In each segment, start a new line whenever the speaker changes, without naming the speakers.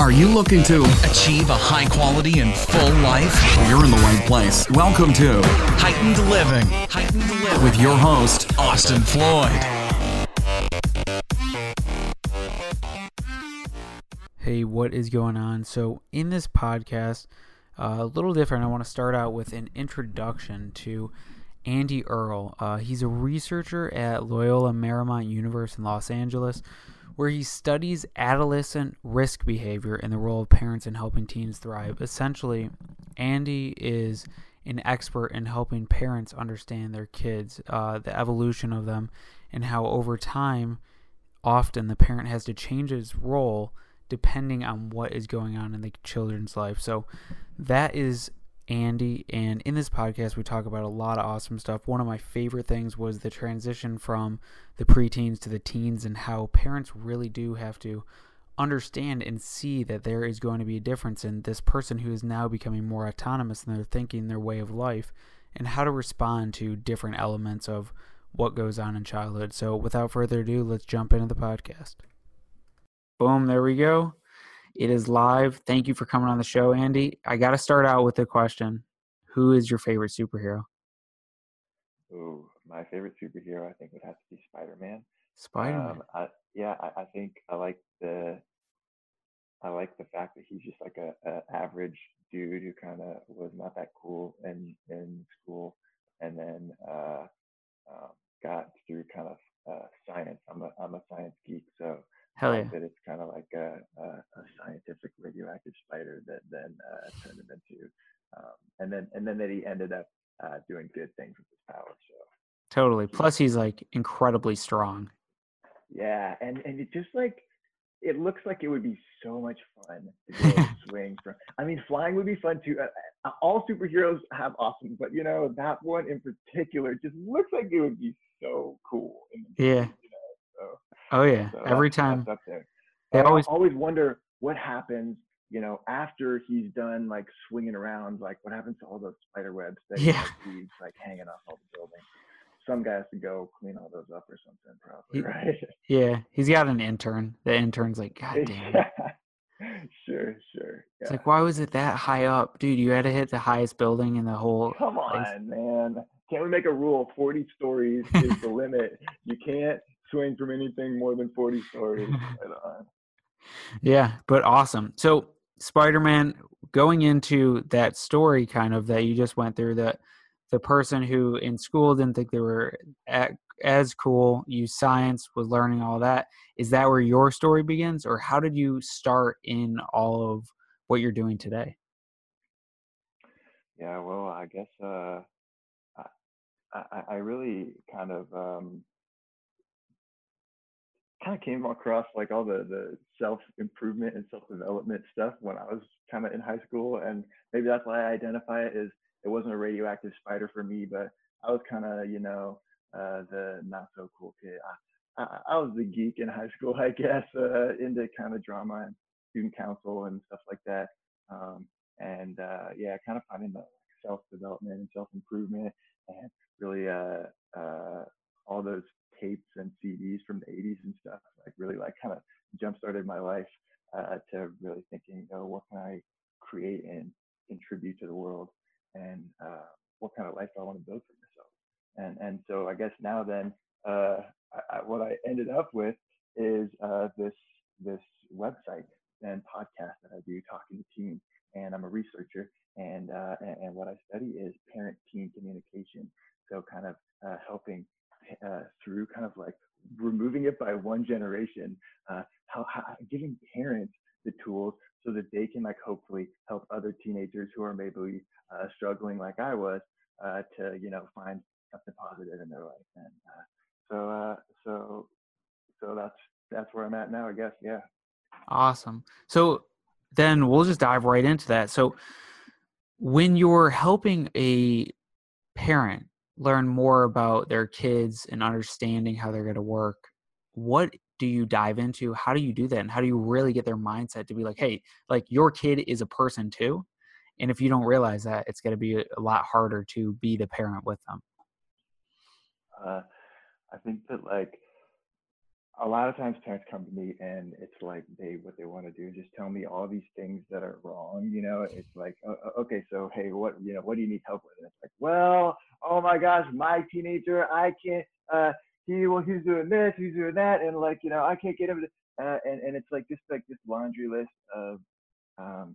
Are you looking to achieve a high quality and full life? You're in the right place. Welcome to Heightened Living. Heightened Living with your host, Austin Floyd.
Hey, what is going on? So, in this podcast, uh, a little different, I want to start out with an introduction to Andy Earle. Uh, he's a researcher at Loyola Marymount University in Los Angeles where he studies adolescent risk behavior and the role of parents in helping teens thrive. Essentially, Andy is an expert in helping parents understand their kids, uh, the evolution of them, and how over time, often the parent has to change his role depending on what is going on in the children's life. So, that is Andy, and in this podcast, we talk about a lot of awesome stuff. One of my favorite things was the transition from the preteens to the teens, and how parents really do have to understand and see that there is going to be a difference in this person who is now becoming more autonomous in their thinking, their way of life, and how to respond to different elements of what goes on in childhood. So, without further ado, let's jump into the podcast. Boom, there we go. It is live. Thank you for coming on the show, Andy. I got to start out with a question. Who is your favorite superhero?
Oh, my favorite superhero, I think, would have to be Spider Man.
Spider Man. Um,
I, yeah, I, I, think I like the I like the fact that he's just like a, a average dude who kind of was not that cool in in school, and then uh, uh, got through kind of uh, science. I'm a I'm a science geek, so
Hell yeah.
That it's kind of like a, a, a, scientific radioactive spider that then uh, turned him into, um, and then and then that he ended up uh, doing good things with his power. So
totally. Plus, he's like incredibly strong.
Yeah, and and it just like it looks like it would be so much fun to go swing from. I mean, flying would be fun too. Uh, uh, all superheroes have awesome, but you know that one in particular just looks like it would be so cool.
yeah. Oh yeah, so every time.
That's up there. They always always wonder what happens, you know, after he's done like swinging around. Like, what happens to all those spider webs that
yeah.
he's like hanging off all the buildings? Some guy has to go clean all those up or something, probably, he, right?
Yeah, he's got an intern. The intern's like, God damn. It.
sure, sure.
Yeah. It's like, why was it that high up, dude? You had to hit the highest building in the whole.
Come
place.
on, man. Can't we make a rule? Forty stories is the limit. You can't swing from anything more than 40 stories.
yeah, but awesome. So Spider-Man going into that story kind of that you just went through that the person who in school didn't think they were at, as cool used science was learning all that is that where your story begins or how did you start in all of what you're doing today
yeah well i guess uh I, I really kind of um, kind of came across like all the the self improvement and self development stuff when I was kind of in high school, and maybe that's why I identify it as it wasn't a radioactive spider for me, but I was kind of you know uh, the not so cool kid. I, I, I, was the geek in high school, I guess, uh, into kind of drama and student council and stuff like that. Um, and uh, yeah, kind of finding the self development and self improvement and really uh, uh, all those tapes and CDs from the 80s and stuff, like really like kind of jump started my life uh, to really thinking, oh, what can I create and contribute to the world, and uh, what kind of life do I want to build for myself. And and so I guess now then, uh, I, I, what I ended up with is uh, this this website and podcast that I do talking to teens, and I'm a researcher, and uh, and, and what I study is parent-teen communication. So kind of uh, helping uh, through kind of like removing it by one generation, uh, how, how, giving parents the tools so that they can like hopefully help other teenagers who are maybe uh, struggling like I was uh, to you know find something positive in their life. And uh, so uh, so so that's that's where I'm at now, I guess. Yeah.
Awesome. So then we'll just dive right into that. So when you're helping a parent learn more about their kids and understanding how they're going to work what do you dive into? How do you do that? And how do you really get their mindset to be like hey like your kid is a person too and if you don't realize that it's going to be a lot harder to be the parent with them.
Uh, i think that like a lot of times parents come to me and it's like they what they want to do is just tell me all these things that are wrong you know? It's like okay so hey what you know what do you need help with? And it's like well oh my gosh my teenager i can't uh he well he's doing this he's doing that and like you know i can't get him to uh, and and it's like just like this laundry list of um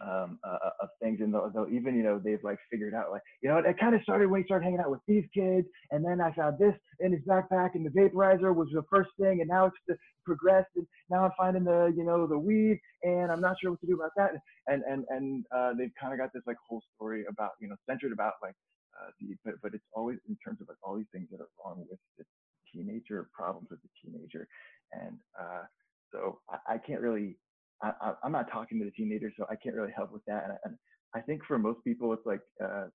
um, uh, uh, of things, and they'll, they'll, even you know they've like figured out like you know it, it kind of started when he started hanging out with these kids, and then I found this in his backpack, and the vaporizer was the first thing, and now it's the, progressed, and now I'm finding the you know the weed, and I'm not sure what to do about that, and and and uh, they've kind of got this like whole story about you know centered about like uh, the but but it's always in terms of like all these things that are wrong with the teenager, problems with the teenager, and uh, so I, I can't really I, am not talking to the teenagers, so I can't really help with that. And, and I think for most people, it's like uh,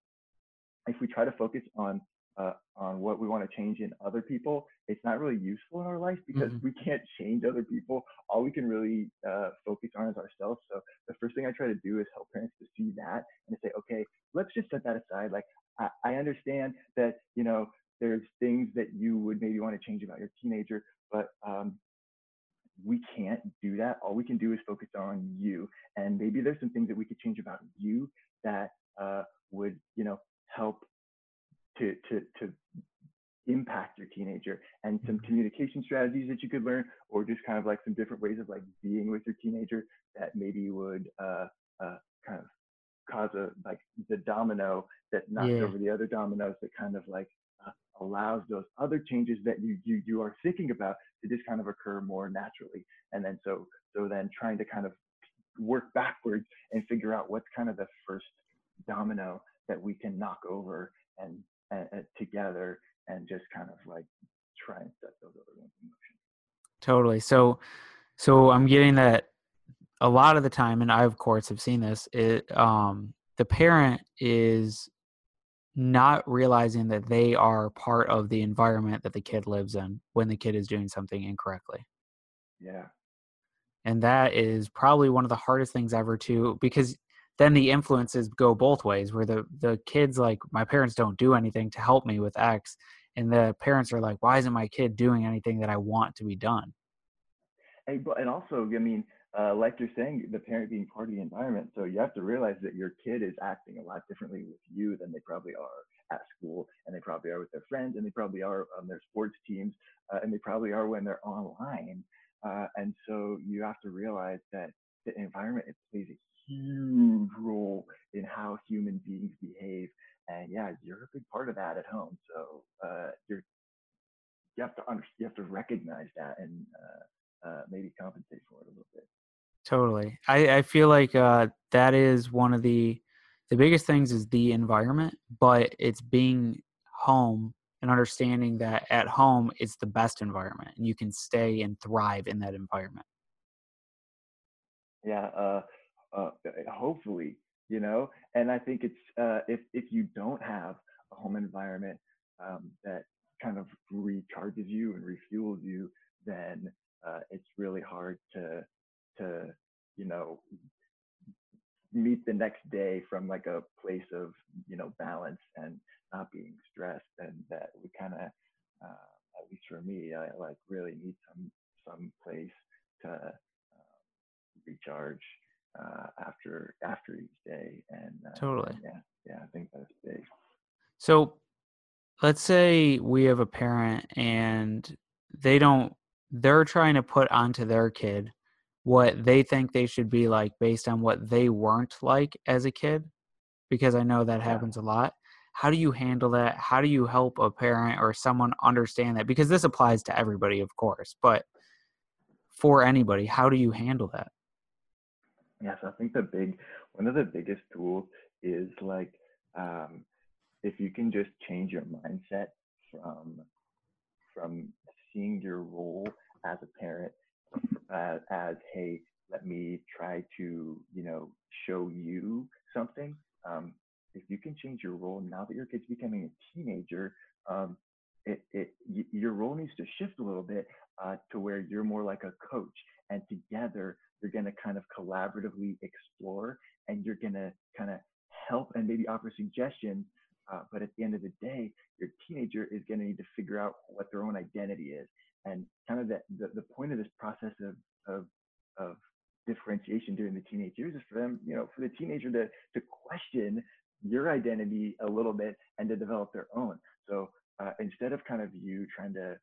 if we try to focus on uh, on what we want to change in other people, it's not really useful in our life because mm-hmm. we can't change other people. All we can really uh, focus on is ourselves. So the first thing I try to do is help parents to see that and to say, okay, let's just set that aside. Like I, I understand that you know there's things that you would maybe want to change about your teenager, but um, we can't do that. All we can do is focus on you. And maybe there's some things that we could change about you that uh, would, you know, help to to to impact your teenager and some mm-hmm. communication strategies that you could learn or just kind of like some different ways of like being with your teenager that maybe would uh, uh, kind of cause a like the domino that knocks yeah. over the other dominoes that kind of like allows those other changes that you, you you are thinking about to just kind of occur more naturally. And then so so then trying to kind of work backwards and figure out what's kind of the first domino that we can knock over and, and, and together and just kind of like try and set those other ones in motion.
Totally. So so i'm getting that a lot of the time and i of course have seen this it um the parent is not realizing that they are part of the environment that the kid lives in when the kid is doing something incorrectly.
Yeah.
And that is probably one of the hardest things ever to because then the influences go both ways where the the kids like my parents don't do anything to help me with X and the parents are like why isn't my kid doing anything that I want to be done?
And, and also, I mean, uh, like you're saying, the parent being part of the environment. So you have to realize that your kid is acting a lot differently with you than they probably are at school, and they probably are with their friends, and they probably are on their sports teams, uh, and they probably are when they're online. Uh, and so you have to realize that the environment plays a huge role in how human beings behave. And yeah, you're a big part of that at home. So uh, you're you have to under, you have to recognize that and uh, uh, maybe compensate for it a little bit.
Totally. I, I feel like uh, that is one of the the biggest things is the environment, but it's being home and understanding that at home it's the best environment and you can stay and thrive in that environment.
Yeah, uh, uh, hopefully, you know, and I think it's uh, if if you don't have a home environment um, that kind of recharges you and refuels you, then uh, it's really hard to to you know meet the next day from like a place of you know balance and not being stressed and that we kind of uh, at least for me i like really need some some place to uh, recharge uh, after after each day and uh,
totally.
yeah yeah i think that's big.
So let's say we have a parent and they don't they're trying to put onto their kid what they think they should be like based on what they weren't like as a kid because I know that happens a lot. How do you handle that? How do you help a parent or someone understand that? Because this applies to everybody, of course, but for anybody, how do you handle that?
Yes, I think the big one of the biggest tools is like um, if you can just change your mindset from from seeing your role as a parent uh, as hey let me try to you know show you something. Um, if you can change your role now that your kid's becoming a teenager um, it, it y- your role needs to shift a little bit uh, to where you're more like a coach and together you're going to kind of collaboratively explore and you're going to kind of help and maybe offer suggestions uh, but at the end of the day your teenager is going to need to figure out what their own identity is and kind of the, the, point of this process of, of, of differentiation during the teenage years is for them, you know, for the teenager to, to question your identity a little bit and to develop their own. So uh, instead of kind of you trying to,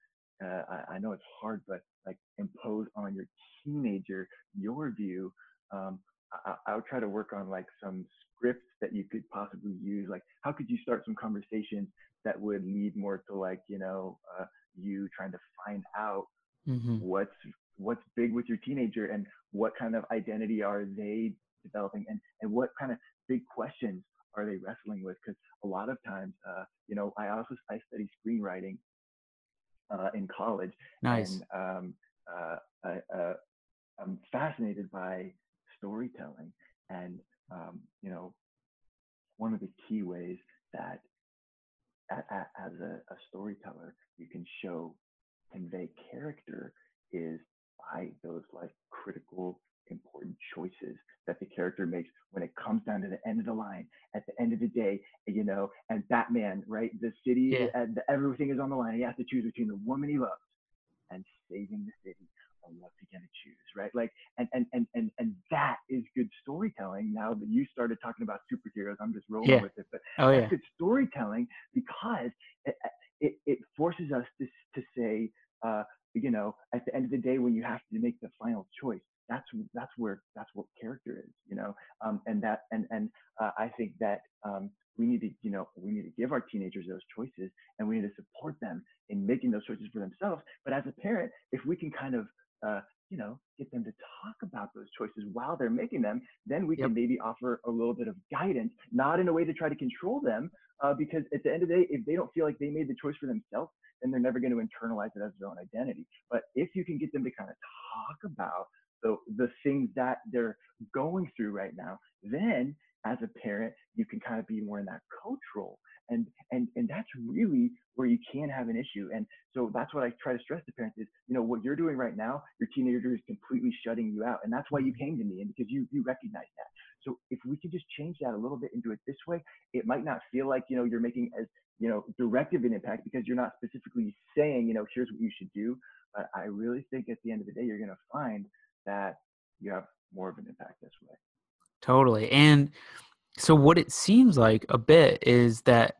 uh, I, I, know it's hard, but like impose on your teenager your view, um, I, I would try to work on like some scripts that you could possibly use. Like, how could you start some conversations that would lead more to like, you know, uh, you trying to find out mm-hmm. what's what's big with your teenager and what kind of identity are they developing and and what kind of big questions are they wrestling with because a lot of times uh, you know i also i study screenwriting uh, in college
nice
and um, uh, I, uh, i'm fascinated by storytelling and um, you know one of the key ways that as a, a storyteller you can show convey character is by those like critical important choices that the character makes when it comes down to the end of the line at the end of the day you know and batman right the city yeah. and everything is on the line he has to choose between the woman he loves and saving the city or what's he gonna choose right like and and and and, and that is good storytelling now that you started talking about superheroes i'm just rolling
yeah.
with it but
oh,
that's
yeah.
good storytelling because it, it, it forces us to, to say uh, you know, at the end of the day, when you have to make the final choice, that's that's where that's what character is, you know, um, and that and and uh, I think that um, we need to, you know, we need to give our teenagers those choices, and we need to support them in making those choices for themselves. But as a parent, if we can kind of uh, you know, get them to talk about those choices while they're making them, then we yep. can maybe offer a little bit of guidance, not in a way to try to control them, uh, because at the end of the day, if they don't feel like they made the choice for themselves, then they're never going to internalize it as their own identity. But if you can get them to kind of talk about the, the things that they're going through right now, then as a parent, you can kind of be more in that coach role. And, and, and that's really where you can have an issue. And so that's what I try to stress to parents is, you know, what you're doing right now, your teenager is completely shutting you out. And that's why you mm-hmm. came to me and because you, you recognize that. So if we could just change that a little bit and do it this way, it might not feel like, you know, you're making as, you know, directive an impact because you're not specifically saying, you know, here's what you should do. But I really think at the end of the day, you're going to find that you have more of an impact this way.
Totally. And so what it seems like a bit is that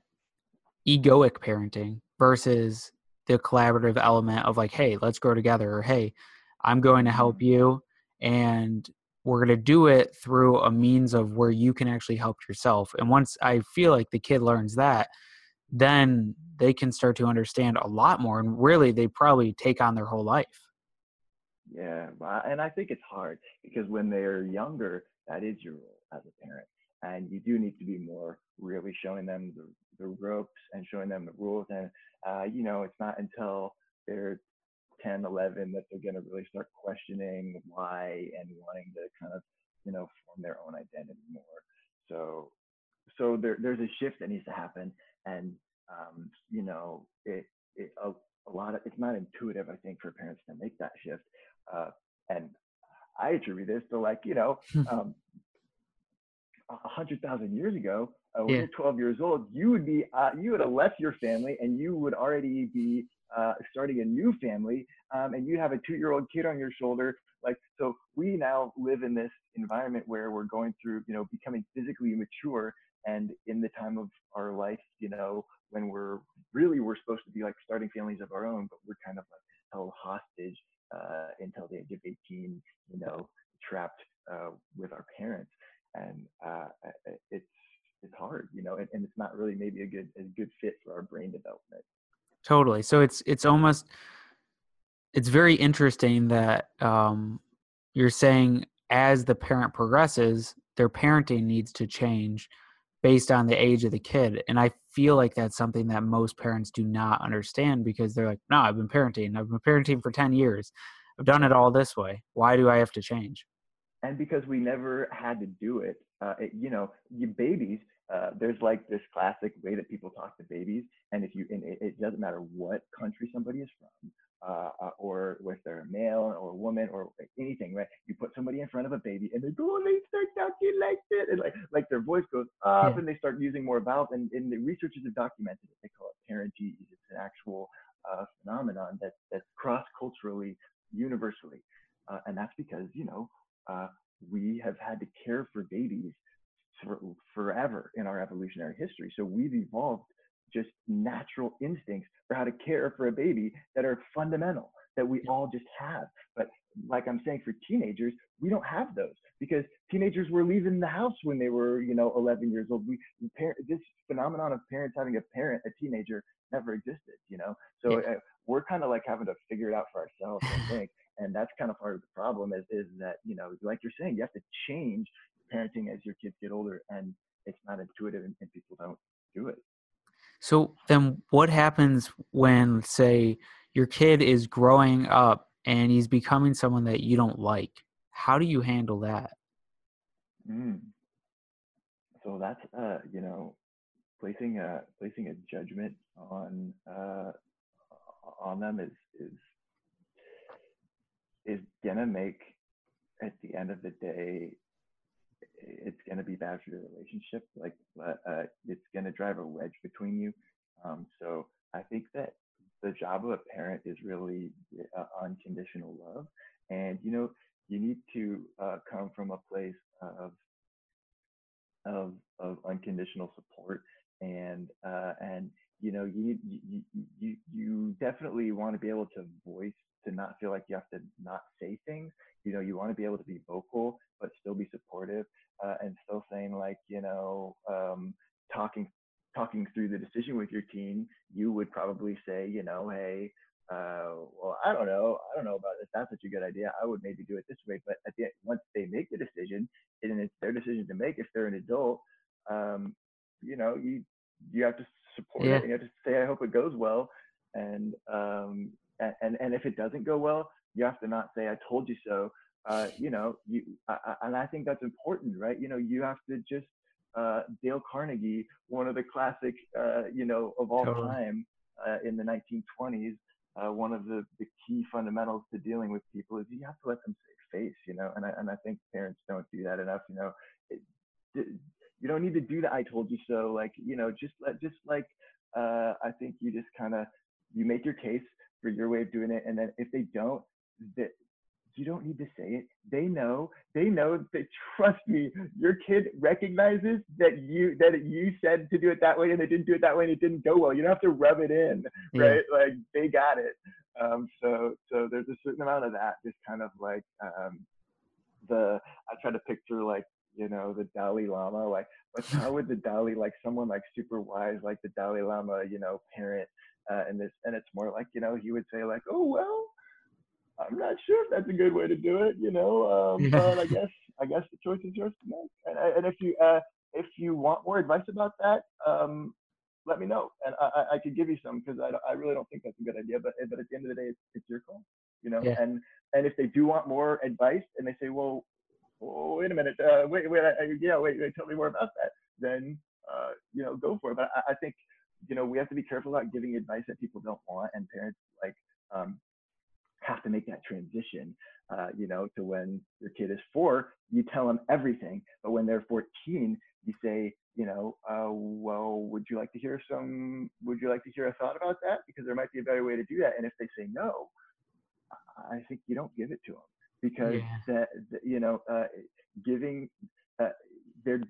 egoic parenting versus the collaborative element of like, hey, let's grow together, or hey, I'm going to help mm-hmm. you and we're going to do it through a means of where you can actually help yourself. And once I feel like the kid learns that, then they can start to understand a lot more and really they probably take on their whole life.
Yeah, and I think it's hard because when they're younger, that is your role as a parent. And you do need to be more really showing them the, the ropes and showing them the rules. And, uh, you know, it's not until they're 10, 11 that they're going to really start questioning why and wanting to kind of, you know, form their own identity more. So, so there, there's a shift that needs to happen. And, um, you know, it, it, a, a lot of, it's not intuitive, I think, for parents to make that shift. Uh, and I attribute this to like, you know, hmm. um, a hundred thousand years ago, uh, when yeah. you're 12 years old, you would be, uh, you would have left your family and you would already be uh, starting a new family, um, and you have a two-year-old kid on your shoulder. Like, so we now live in this environment where we're going through, you know, becoming physically mature, and in the time of our life, you know, when we're really we're supposed to be like starting families of our own, but we're kind of like held hostage uh, until the age of 18, you know, trapped uh, with our parents, and uh, it's it's hard, you know, and, and it's not really maybe a good a good fit for our brain development.
Totally. So it's it's almost it's very interesting that um, you're saying as the parent progresses, their parenting needs to change based on the age of the kid. And I feel like that's something that most parents do not understand because they're like, no, I've been parenting. I've been parenting for 10 years. I've done it all this way. Why do I have to change?
And because we never had to do it, uh, it you know, you babies, uh, there's like this classic way that people talk to babies. And if you, and it, it doesn't matter what country somebody is from, uh, uh, or if they're a male or a woman or anything, right? You put somebody in front of a baby and they go, and they start talking like this, and like like their voice goes up, yeah. and they start using more vowels. And, and the researchers have documented it. They call it parentese. It's an actual uh, phenomenon that that's cross culturally, universally, uh, and that's because you know uh, we have had to care for babies for, forever in our evolutionary history. So we've evolved just natural instincts for how to care for a baby that are fundamental that we all just have. But like I'm saying, for teenagers, we don't have those because teenagers were leaving the house when they were, you know, 11 years old. We parent, this phenomenon of parents having a parent, a teenager, never existed, you know. So yeah. uh, we're kind of like having to figure it out for ourselves, I think. and that's kind of part of the problem is is that you know, like you're saying, you have to change parenting as your kids get older, and it's not intuitive, and, and people don't do it.
So then, what happens when, say, your kid is growing up and he's becoming someone that you don't like? How do you handle that?
Mm. So that's uh, you know, placing a placing a judgment on uh, on them is is is gonna make at the end of the day it's going to be bad for your relationship. Like, uh, it's going to drive a wedge between you. Um, so I think that the job of a parent is really uh, unconditional love, and you know, you need to uh, come from a place of of of unconditional support, and uh, and you know, you you you you definitely want to be able to voice to not feel like you have to not say things. You know, you want to be able to be vocal but still be supportive uh, and still saying like you know um, talking talking through the decision with your team you would probably say you know hey uh, well i don't know i don't know about if that's such a good idea i would maybe do it this way but at the end, once they make the decision and it's their decision to make if they're an adult um, you know you you have to support yeah. it you have to say i hope it goes well and um and and if it doesn't go well you have to not say i told you so uh, you know, you, I, and I think that's important, right? You know, you have to just, uh, Dale Carnegie, one of the classic, uh, you know, of all totally. time uh, in the 1920s, uh, one of the, the key fundamentals to dealing with people is you have to let them say face, you know, and I, and I think parents don't do that enough, you know. It, it, you don't need to do the I told you so, like, you know, just let, just like, uh, I think you just kind of, you make your case for your way of doing it. And then if they don't, that you don't need to say it. They know. They know They trust me, your kid recognizes that you that you said to do it that way and they didn't do it that way and it didn't go well. You don't have to rub it in, right? Yeah. Like they got it. Um, so so there's a certain amount of that, just kind of like um, the I try to picture like you know the Dalai Lama, like but how would the Dalai like someone like super wise like the Dalai Lama, you know, parent uh, and this and it's more like you know he would say like oh well I'm not sure if that's a good way to do it, you know. Um, but I guess I guess the choice is yours to make. And, and if you uh, if you want more advice about that, um, let me know, and I, I could give you some because I, I really don't think that's a good idea. But but at the end of the day, it's, it's your call, you know. Yeah. And and if they do want more advice, and they say, well, oh, wait a minute, uh, wait wait, I, yeah, wait, wait, tell me more about that, then uh, you know, go for it. But I, I think you know we have to be careful about giving advice that people don't want, and parents like um, have to make that transition, uh, you know, to when your kid is four, you tell them everything. But when they're 14, you say, you know, uh, well, would you like to hear some, would you like to hear a thought about that? Because there might be a better way to do that. And if they say no, I think you don't give it to them because yeah. that, you know, uh, giving, uh, they're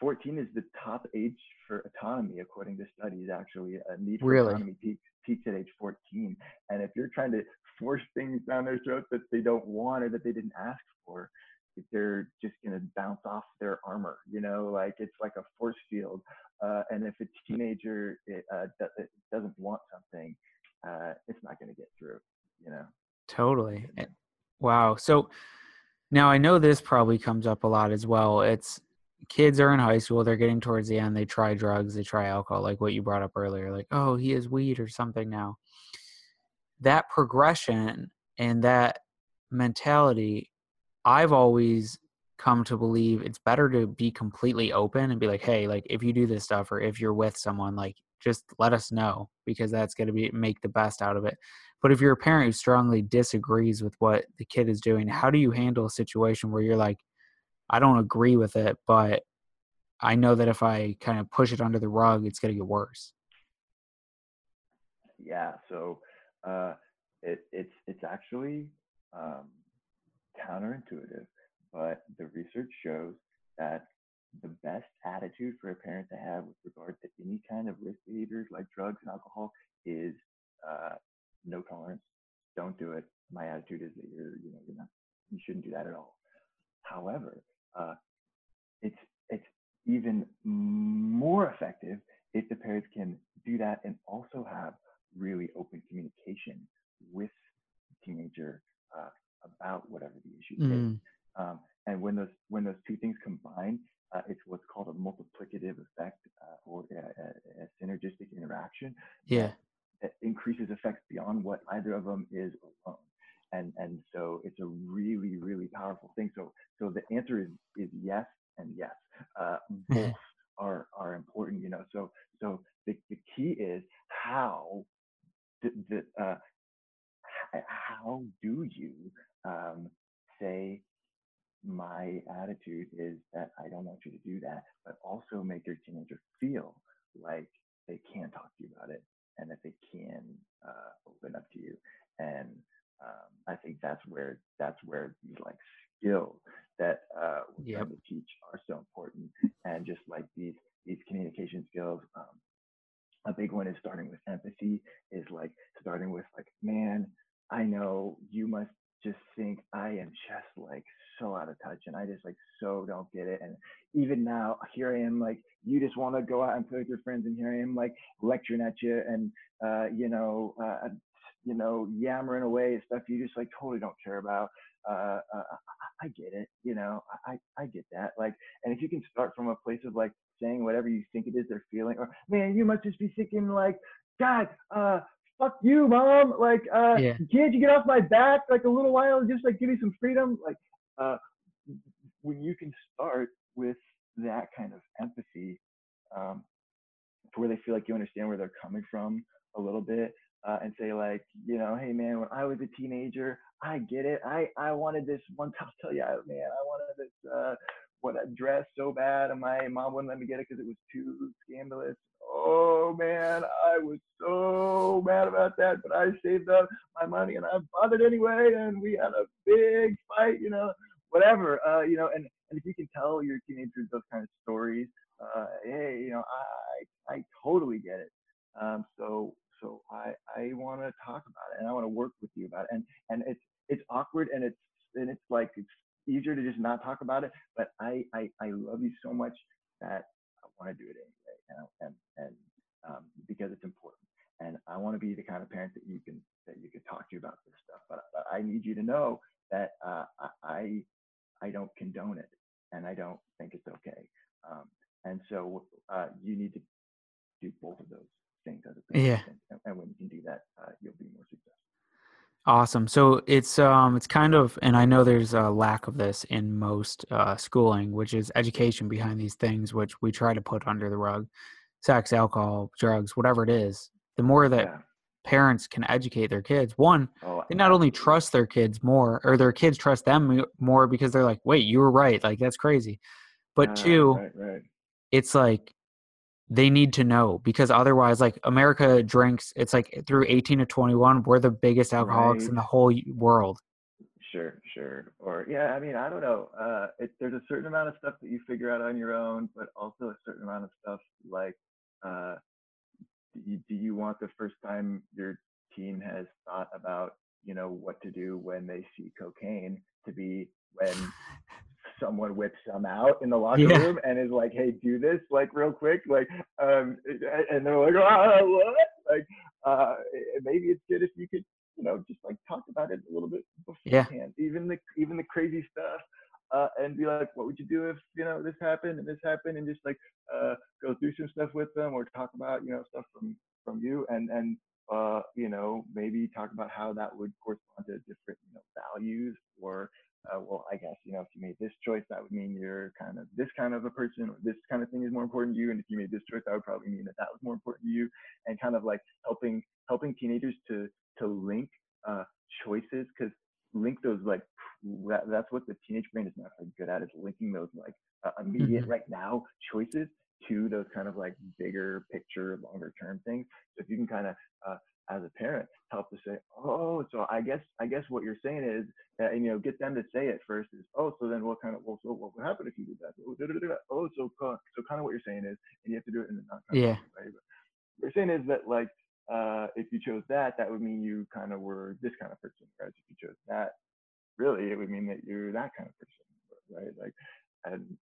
14 is the top age for autonomy according to studies actually a need for really? autonomy peaks peaks at age 14 and if you're trying to force things down their throat that they don't want or that they didn't ask for they're just going to bounce off their armor you know? Like it's like a force field. Uh, and if a teenager it, uh, it doesn't want something uh, it's not going to get through you know?
Totally. Eh, wow. So now i know this probably comes up a lot as well. It's kids are in high school they're getting towards the end they try drugs they try alcohol like what you brought up earlier like oh he has weed or something now that progression and that mentality, I've always come to believe it's better to be completely open and be like, hey, like if you do this stuff or if you're with someone, like just let us know because that's going to be make the best out of it. But if you're a parent who strongly disagrees with what the kid is doing, how do you handle a situation where you're like, I don't agree with it, but I know that if I kind of push it under the rug, it's going to get worse?
Yeah. So uh, it, it's it's actually um, counterintuitive, but the research shows that the best attitude for a parent to have with regard to any kind of risk behaviors like drugs and alcohol is uh, no tolerance. Don't do it. My attitude is that you're, you know, you're not, you shouldn't do that at all. However, uh, it's it's even more effective if the parents can do that and also have really open communication with the teenager uh, about whatever the issue mm. is. Um, and when those when those two things combine, uh, it's what's called a multiplicative effect uh, or a, a, a, synergistic interaction.
Yeah.
That, increases effects beyond what either of them is alone. And and so it's a really really powerful thing. So so the answer is is yes and yes. Uh, both are are important. You know. So so the, the key is how the, the uh, how do you um, say my attitude is that I don't want you to do that, but also make your teenager feel like they can talk to you about it and that they can uh, open up to you. And um, I think that's where that's where these like skills that uh, we're yep. trying to teach are so important. And just like these these communication skills, um, a big one is starting with empathy. Is like starting with like, man, I know you must just think I am just like so out of touch and I just like so don't get it. And even now, here I am like, you just want to go out and play with your friends, and here I am at you and uh, you know, uh, you know, yammering away at stuff you just like totally don't care about. Uh, uh, I get it, you know, I I get that. Like, and if you can start from a place of like saying whatever you think it is they're feeling, or man, you must just be thinking like, God, uh, fuck you, mom. Like, uh, yeah. can't you get off my back like a little while and just like give me some freedom? Like, uh, when you can start with that kind of empathy, um, where they feel like you understand where they're coming from a little bit, uh, and say like, you know, hey man, when I was a teenager, I get it. I I wanted this one. I'll tell you, man, I wanted this. Uh, what a dress so bad, and my mom wouldn't let me get it because it was too scandalous oh man, I was so mad about that, but I saved up my money and I bought it anyway, and we had a big fight, you know, whatever, uh, you know, and, and if you can tell your teenagers those kind of stories, uh, hey, you know, I I totally get it. Um, so so I I want to talk about it and I want to work with you about it, and and it's it's awkward and it's and it's like it's easier to just not talk about it, but I I, I love you so much that I want to do it anyway and and, and um, because it's important. And I want to be the kind of parent that you can that you can talk to about this stuff. But, but I need you to know that uh, I I don't condone it, and I don't think it's okay. Um, and so uh, you need to do both of those things as a parent.
Yeah.
And, and when you can do that, uh, you'll be more successful.
Awesome. So it's um it's kind of and I know there's a lack of this in most uh, schooling, which is education behind these things, which we try to put under the rug, sex, alcohol, drugs, whatever it is. The more that yeah. parents can educate their kids, one, oh, they not only trust their kids more, or their kids trust them more because they're like, wait, you were right, like that's crazy. But uh, two,
right, right.
It's like they need to know because otherwise like america drinks it's like through 18 to 21 we're the biggest alcoholics right. in the whole world
sure sure or yeah i mean i don't know uh it, there's a certain amount of stuff that you figure out on your own but also a certain amount of stuff like uh do you, do you want the first time your team has thought about you know what to do when they see cocaine to be when someone whips some out in the locker yeah. room and is like, "Hey, do this like real quick," like, um, and they're like, "Ah, what?" Like, uh, maybe it's good if you could, you know, just like talk about it a little bit beforehand. Yeah. Even the even the crazy stuff, uh, and be like, "What would you do if you know this happened and this happened?" And just like uh, go through some stuff with them or talk about you know stuff from from you and and uh, you know, maybe talk about how that would correspond to different, you know, values or uh, well, I guess, you know, if you made this choice, that would mean you're kind of this kind of a person or this kind of thing is more important to you. And if you made this choice, that would probably mean that that was more important to you and kind of like helping, helping teenagers to, to link uh, choices because link those like that, that's what the teenage brain is not very good at is linking those like uh, immediate mm-hmm. right now choices to those kind of like bigger picture longer term things so if you can kind of uh, as a parent help to say oh, so I guess I guess what you're saying is that and, you know get them to say it first is oh, so then what kind of well, so what would happen if you did that? Oh, oh so so kind of what you're saying is, and you have to do it in the non
yeah.
way. But what you're saying is that like uh, if you chose that, that would mean you kind of were this kind of person, whereas if you chose that, really it would mean that you're that kind of person, right? Like, and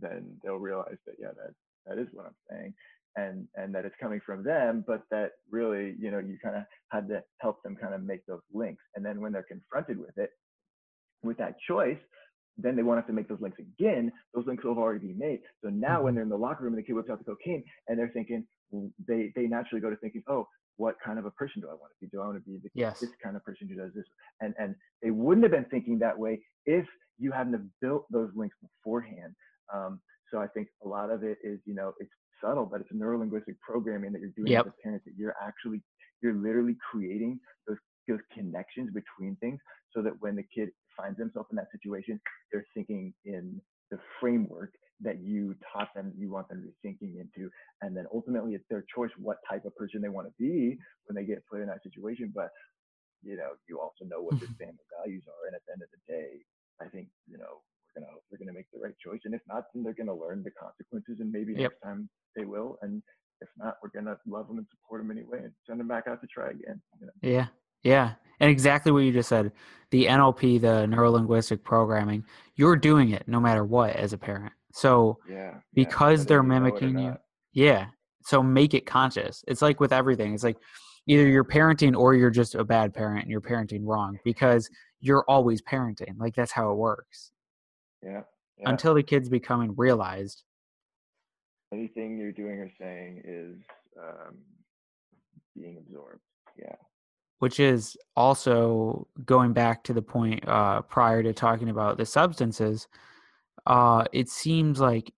then they'll realize that yeah, that that is what I'm saying and and that it's coming from them but that really you know you kind of had to help them kind of make those links and then when they're confronted with it with that choice then they won't have to make those links again those links will have already been made so now mm-hmm. when they're in the locker room and the kid whips out the cocaine and they're thinking they they naturally go to thinking oh what kind of a person do I want to be? Do I want to be the,
yes.
this kind of person who does this? And and they wouldn't have been thinking that way if you hadn't have built those links beforehand. Um, so I think a lot of it is, you know, it's subtle, but it's a neurolinguistic programming that you're doing
yep.
as a parent that you're actually you're literally creating those those connections between things so that when the kid finds himself in that situation, they're thinking in the framework that you taught them you want them to be thinking into. And then ultimately it's their choice what type of person they want to be when they get put in that situation. But you know, you also know what your family values are. And at the end of the day, I think, you know, we're gonna they're gonna make the right choice. And if not, then they're gonna learn the consequences and maybe
yep.
next time they will. And if not, we're gonna love them and support them anyway and send them back out to try again. You know?
Yeah, yeah, and exactly what you just said. The NLP, the neuro linguistic programming, you're doing it no matter what as a parent. So
yeah,
because
yeah,
they're mimicking you, yeah. So make it conscious. It's like with everything. It's like either you're parenting or you're just a bad parent and you're parenting wrong because you're always parenting. Like that's how it works.
Yeah. yeah.
Until the kid's becoming realized
anything you're doing or saying is um, being absorbed. Yeah.
Which is also going back to the point uh, prior to talking about the substances. Uh, it seems like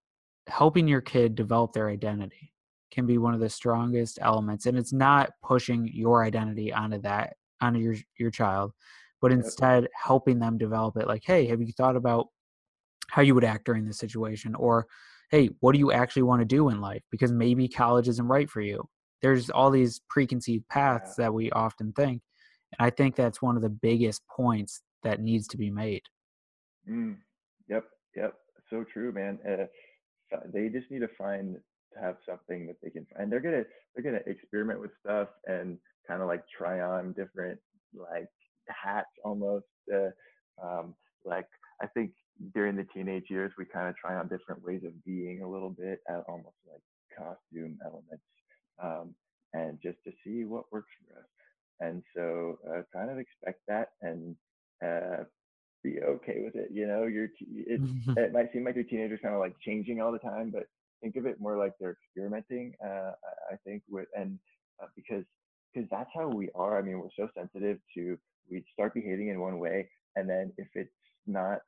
helping your kid develop their identity can be one of the strongest elements, and it's not pushing your identity onto that onto your your child, but instead helping them develop it. Like, hey, have you thought about how you would act during this situation, or hey, what do you actually want to do in life? Because maybe college isn't right for you. There's all these preconceived paths that we often think. And I think that's one of the biggest points that needs to be made.
Mm, yep, yep. So true, man. Uh, they just need to find to have something that they can find. They're gonna they're gonna experiment with stuff and kind of like try on different like hats almost. Uh, um, like I think during the teenage years, we kind of try on different ways of being a little bit, at almost like costume elements, um, and just to see what works for us. And so, uh, kind of expect that and uh, be okay with it. You know, you're it, it might seem like your teenager's kind of like changing all the time, but think of it more like they're experimenting. Uh, I think with and uh, because because that's how we are. I mean, we're so sensitive to we start behaving in one way, and then if it's not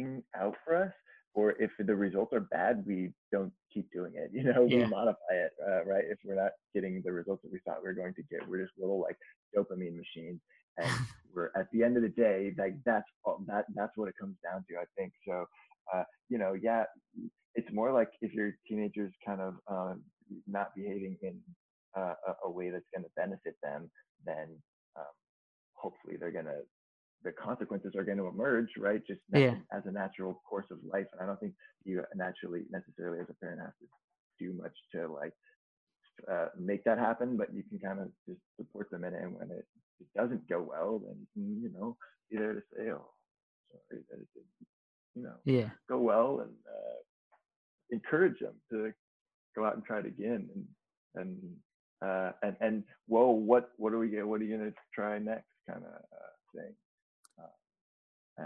working out for us or if the results are bad we don't keep doing it you know
yeah.
we modify it uh, right if we're not getting the results that we thought we were going to get we're just little like dopamine machines and we're at the end of the day like that's all, that that's what it comes down to i think so uh, you know yeah it's more like if your teenager's kind of um, not behaving in uh, a, a, way that's going to benefit them then um, hopefully they're going to the consequences are going to emerge, right? Just
yeah.
as a natural course of life. And I don't think you naturally necessarily as a parent have to do much to like uh, make that happen, but you can kind of just support them in it. And when it, it doesn't go well, then you can, you know, be there to say, oh, sorry that it didn't, you know,
yeah.
go well and uh, encourage them to go out and try it again. And, and, uh, and, and whoa, what, what are we, what are you going to try next kind of uh, thing?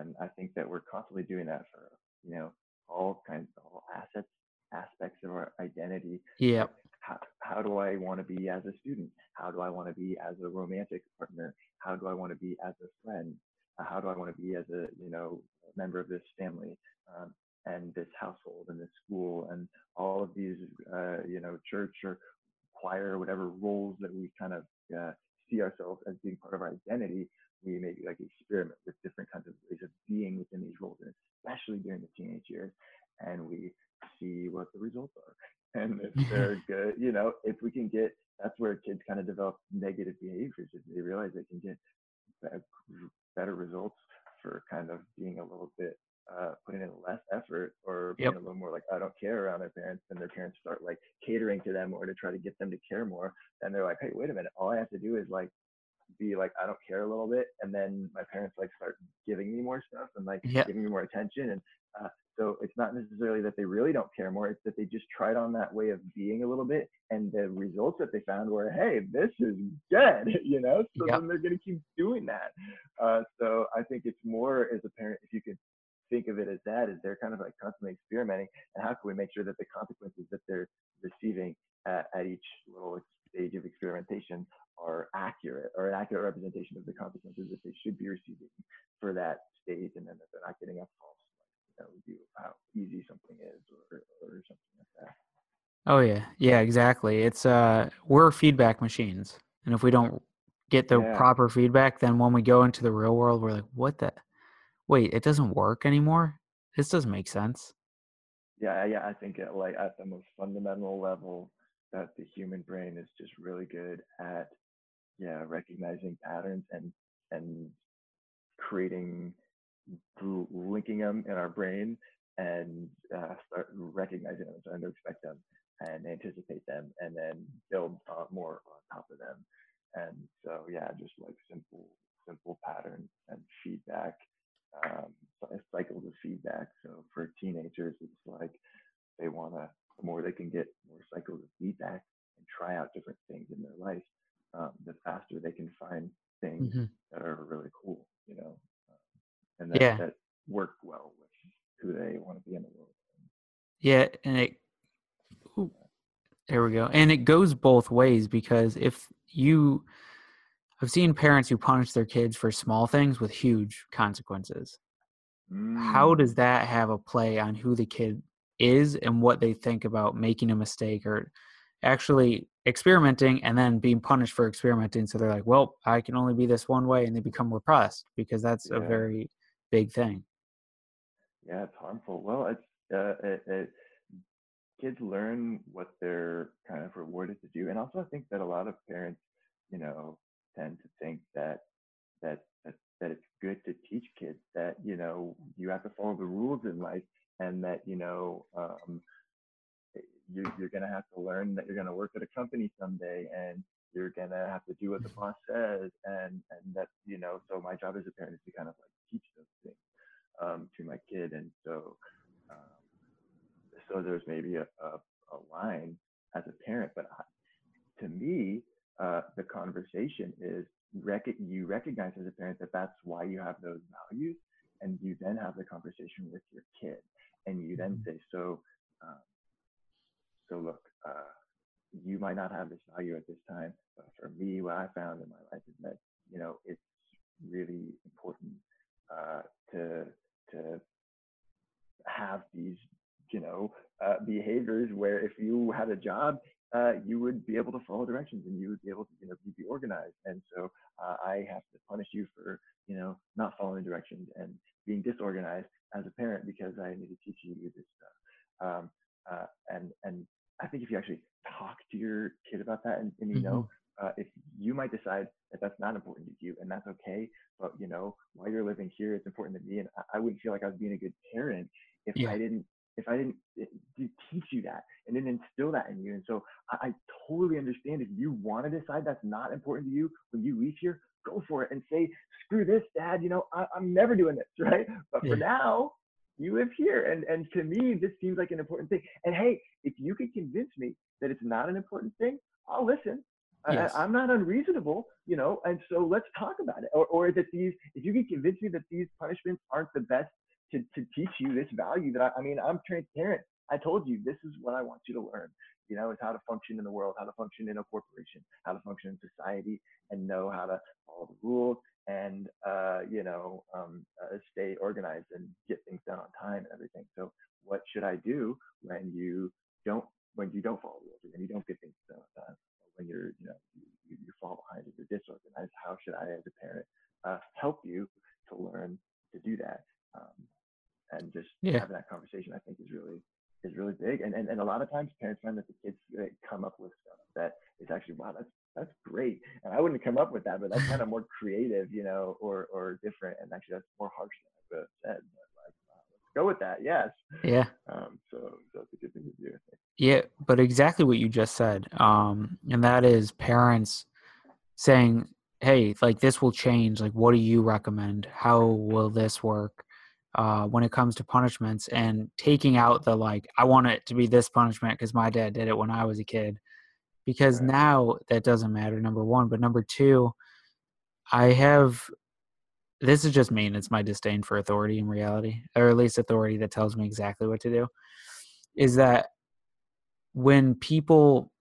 And I think that we're constantly doing that for you know all kinds of all assets aspects of our identity.
Yeah.
How, how do I want to be as a student? How do I want to be as a romantic partner? How do I want to be as a friend? Uh, how do I want to be as a you know member of this family um, and this household and this school and all of these uh, you know church or choir or whatever roles that we kind of uh, see ourselves as being part of our identity we maybe like experiment with different kinds of ways of being within these roles, and especially during the teenage years, and we see what the results are. and if they're good, you know, if we can get, that's where kids kind of develop negative behaviors if they realize they can get better results for kind of being a little bit uh, putting in less effort or being yep. a little more like I don't care around their parents, and their parents start like catering to them or to try to get them to care more, then they're like, hey, wait a minute, all I have to do is like be like I don't care a little bit, and then my parents like start giving me more stuff and like yep. giving me more attention, and uh, so it's not necessarily that they really don't care more; it's that they just tried on that way of being a little bit, and the results that they found were, hey, this is good, you know. So yep. then they're gonna keep doing that. Uh, so I think it's more as a parent if you could think of it as that is they're kind of like constantly experimenting and how can we make sure that the consequences that they're receiving at, at each little stage of experimentation are accurate or an accurate representation of the consequences that they should be receiving for that stage and then that they're not getting a false you know, view of how easy something is or, or something like that
oh yeah yeah exactly it's uh we're feedback machines and if we don't get the yeah. proper feedback then when we go into the real world we're like what the wait, it doesn't work anymore. This doesn't make sense.
Yeah, yeah, I think it, like at the most fundamental level, that the human brain is just really good at, yeah, recognizing patterns and and creating linking them in our brain and uh, start recognizing them, to expect them and anticipate them, and then build uh, more on top of them. And so, yeah, just like simple, simple patterns and feedback um, cycles of feedback. So for teenagers, it's like they want to, the more they can get more cycles of feedback and try out different things in their life, um, the faster they can find things mm-hmm. that are really cool, you know, um, and that, yeah. that work well with who they want to be in the world.
Yeah, and it. Ooh, there we go. And it goes both ways because if you I've seen parents who punish their kids for small things with huge consequences. Mm. How does that have a play on who the kid is and what they think about making a mistake or actually experimenting and then being punished for experimenting? So they're like, well, I can only be this one way, and they become repressed because that's yeah. a very big thing.
Yeah, it's harmful. Well, it's uh, it, it, kids learn what they're kind of rewarded to do, and also I think that a lot of parents, you know, tend to think that that that, that it's good to teach kids that you know you have to follow the rules in life and that you know um, you, you're going to have to learn that you're going to work at a company someday and you're going to have to do what the boss says and and that you know so my job as a parent is to kind of like teach those things um, to my kid and so um, so there's maybe a, a, a line as a parent but I, to me uh, the conversation is rec- you recognize as a parent that that's why you have those values, and you then have the conversation with your kid, you then say, so, um, so look, uh, you might not have this value at this time, but for me, what I found in my life is that you know it's really important uh, to to have these you know uh, behaviors where if you had a job uh, you would be able to follow directions and you would be able to, you know, be, be organized. And so uh, I have to punish you for, you know, not following directions and being disorganized as a parent because I need to teach you this stuff. Um, uh, and and I think if you actually talk to your kid about that, and, and you mm-hmm. know, uh, if you might decide that that's not important to you, and that's okay, but you know, while you're living here, it's important to me, and I, I wouldn't feel like I was being a good parent if yeah. I didn't if I didn't eh, teach you that and then instill that in you. And so I, I totally understand if you want to decide that's not important to you when you leave here, go for it and say, screw this, dad, you know, I, am never doing this, right? But for yeah. now, you live here. And, and to me, this seems like an important thing. And hey, if you can convince me that it's not an important thing, I'll listen. Yes. I, am not unreasonable, you know, and so let's talk about it. Or, or that these, if you can convince me that these punishments aren't the best to, to teach you this value that I, I mean, I'm transparent. I told you this is what I want you to learn. You know, is how to function in the world, how to function in a corporation, how to function in society, and know how to follow the rules and uh, you know um, uh, stay organized and get things done on time and everything. So, what should I do when you don't when you don't follow the rules, when you don't get things done on time, when you're you know you, you fall behind, if you're disorganized? How should I, as a parent, uh, help you to learn to do that? Um, and just yeah. having that conversation, I think, is really is really big. And, and and a lot of times parents find that the kids come up with stuff that is actually wow that's that's great. And I wouldn't come up with that, but that's kind of more creative, you know, or or different. And actually that's more harsh than I would have said. But like wow, let's go with that. Yes.
Yeah.
Um, so, so that's a good thing to do.
Yeah, but exactly what you just said. Um, and that is parents saying, Hey, like this will change. Like, what do you recommend? How will this work? Uh, when it comes to punishments and taking out the like i want it to be this punishment because my dad did it when i was a kid because
Right.
now that doesn't matter number one but number two i have this is just me and it's my disdain for authority in reality or at least authority that tells me exactly what to do is that when people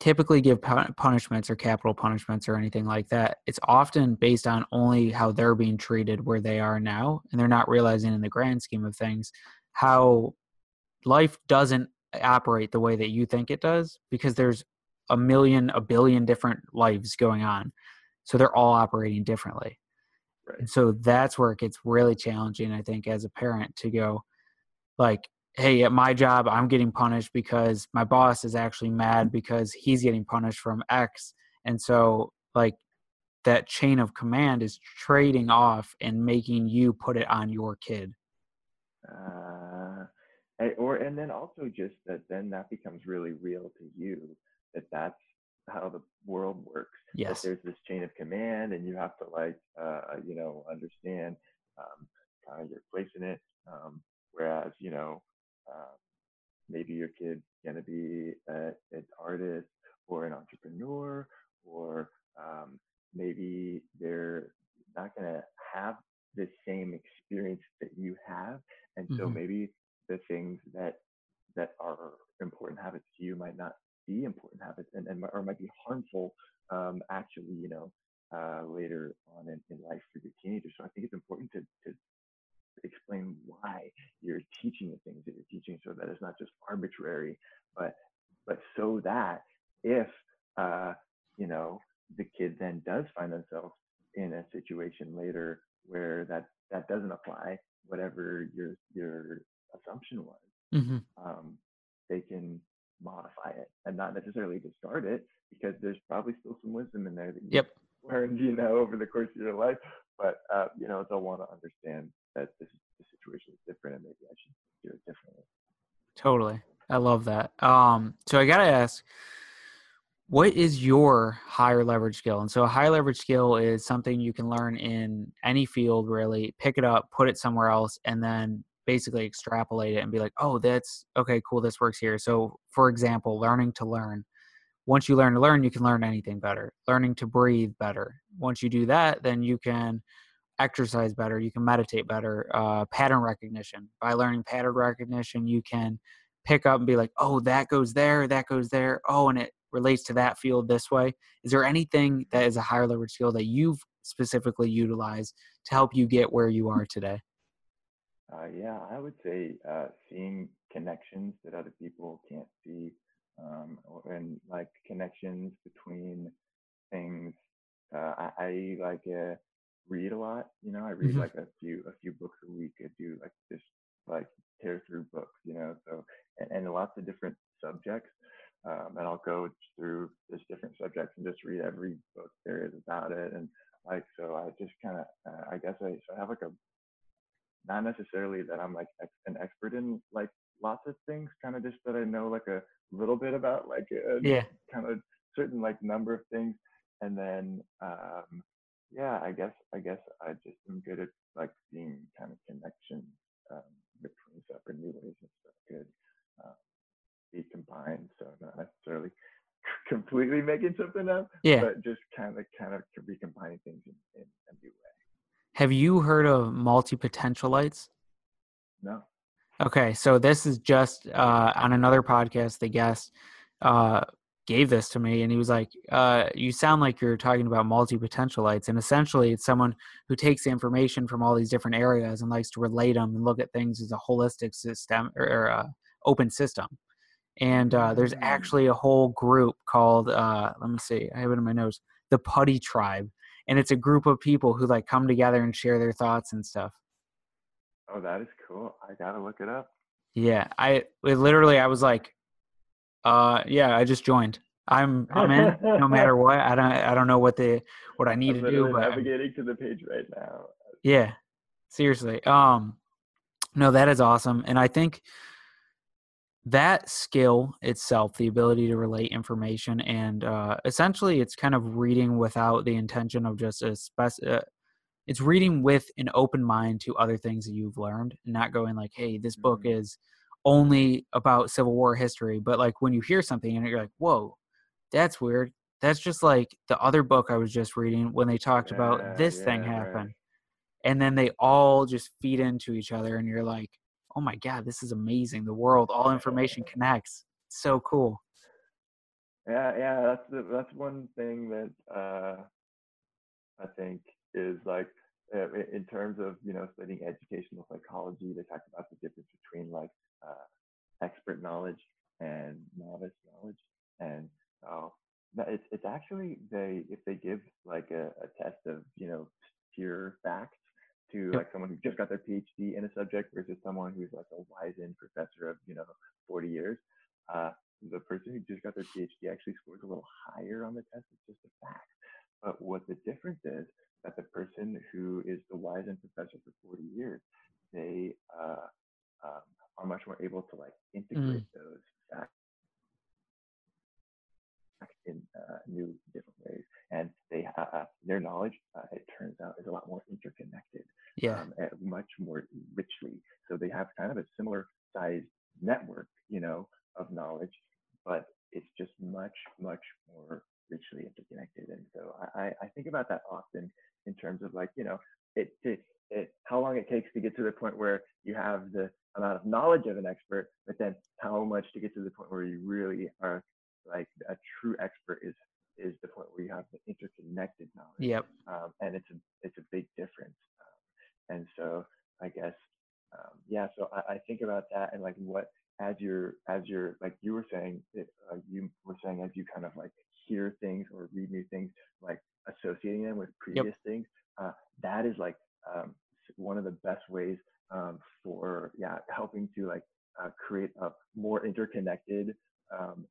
typically give punishments or capital punishments or anything like that, it's often based on only how they're being treated where they are now. And they're not realizing in the grand scheme of things how life doesn't operate the way that you think it does because there's a million, a billion different lives going on. So they're all operating differently.
Right.
And so that's where it gets really challenging, I think, as a parent to go, like, hey, at my job, I'm getting punished because my boss is actually mad because he's getting punished from X. And so, like, that chain of command is trading off and making you put it on your kid.
Uh, or and then also just that then that becomes really real to you that that's how the world works. that
Yes.
there's this chain of command and you have to like uh, you know understand um, kind of your place in it um, whereas you know uh, maybe your kid's going to be a, an artist or an entrepreneur or um, maybe they're not going to have the same experience that you have and so
Mhm.
maybe the things that that are important habits to you might not be important habits and, and or might be harmful um, actually, you know, uh, later on in, in life for your teenagers. So I think it's important to, to explain why you're teaching the things that you're teaching so that it's not just arbitrary, but but so that if uh, you know the kid then does find themselves in a situation later where that that doesn't apply, whatever your your assumption was,
hmm
um, they can modify it and not necessarily discard it because there's probably still some wisdom in there that you
Yep.
learned, you know, over the course of your life. But uh, you know, they'll want to understand that this the situation is different and maybe I should do it differently.
Totally. I love that. Um, so I gotta ask, what is your higher leverage skill? And so a high leverage skill is something you can learn in any field really, pick it up, put it somewhere else, and then basically extrapolate it and be like, oh, that's okay, cool, this works here. So for example, learning to learn. Once you learn to learn, you can learn anything better. Learning to breathe better. Once you do that, then you can exercise better you can meditate better uh, pattern recognition. By learning pattern recognition you can pick up and be like oh that goes there that goes there oh and it relates to that field this way. Is there anything that is a higher leverage skill that you've specifically utilized to help you get where you are today?
Uh, yeah, I would say uh, seeing connections that other people can't see, um, and like connections between things. Uh, I, I like uh, read a lot. You know, I read
Mhm.
like a few a few books a week. I do like just like tear through books. You know, so and, and lots of different subjects. Um, and I'll go through just different subjects and just read every book there is about it. And like, so I just kind of, uh, I guess I, so I have like a not necessarily that I'm like ex- an expert in like lots of things, kind of just that I know like a little bit about like a
yeah
kind of certain like number of things, and then um, yeah, I guess I guess I just am good at like seeing kind of connections um, between separate new ways and stuff could uh, be combined. So not necessarily completely making something up,
yeah
but just kind of kind of recombining things in, in a new way.
have you heard of multi-potentialites
No.
Okay, so this is just uh, on another podcast. The guest uh, gave this to me, and he was like, uh, "You sound like you're talking about multi-potentialites." And essentially, it's someone who takes information from all these different areas and likes to relate them and look at things as a holistic system or, or uh, open system. And uh, there's
Mm.
actually a whole group called, uh, let me see, I have it in my notes, the Puttytribe, and it's a group of people who like come together and share their thoughts and stuff.
Oh, that is cool. I gotta look it up.
Yeah, I it literally I was like, uh, yeah, I just joined. I'm I'm in no matter what. I don't I don't know what the what I need
I'm
to do, but I'm-
navigating to the page right now.
yeah, seriously. Um, no, that is awesome, and I think that skill itself, the ability to relate information, and uh, essentially, it's kind of reading without the intention of just a spec. Uh, it's reading with an open mind to other things that you've learned, and not going like, "Hey, this book
Mhm.
is only about Civil War history." But like when you hear something and you're like, "Whoa, that's weird." That's just like the other book I was just reading when they talked
Yeah,
about this thing
yeah, right.
happened and then they all just feed into each other and you're like oh my god this is amazing the world all information connects It's so cool
Yeah, yeah, that's the, that's one thing that uh, I think is like uh, in terms of you know studying educational psychology. They talk about the difference between like uh, expert knowledge and novice knowledge, and so that it's it's actually they if they give like a, a test of you know pure facts to like someone who just got their PhD in a subject versus someone who's like a wizened professor of you know 40 years. Uh, the person who just got their PhD actually scores a little higher on the test. It's just a fact. But what the difference is that the person who is the wizened professor for 40 years, they uh, um, are much more able to like integrate those facts in uh, new different ways, and they uh, uh, their knowledge, uh, it turns out, is a lot more interconnected
yeah
um, uh, much more richly. So they have kind of a similar sized network, you know, of knowledge, but it's just much, much more richly interconnected. And so I, I- I think about that often in terms of like, you know, it, it, it, how long it takes to get to the point where you have the amount of knowledge of an expert, but then how much to get to the point where you really are like a true expert is is the point where you have the interconnected knowledge.
Yep.
Um, and it's a it's a big difference. Um, and so I guess um, yeah, so I, I think about that and like what as you're as you're like you were saying it, uh, you were saying as you kind of like hear things or read new things like associating them with previous things uh, that is like um, one of the best ways um, for yeah helping to like uh, create a more interconnected um,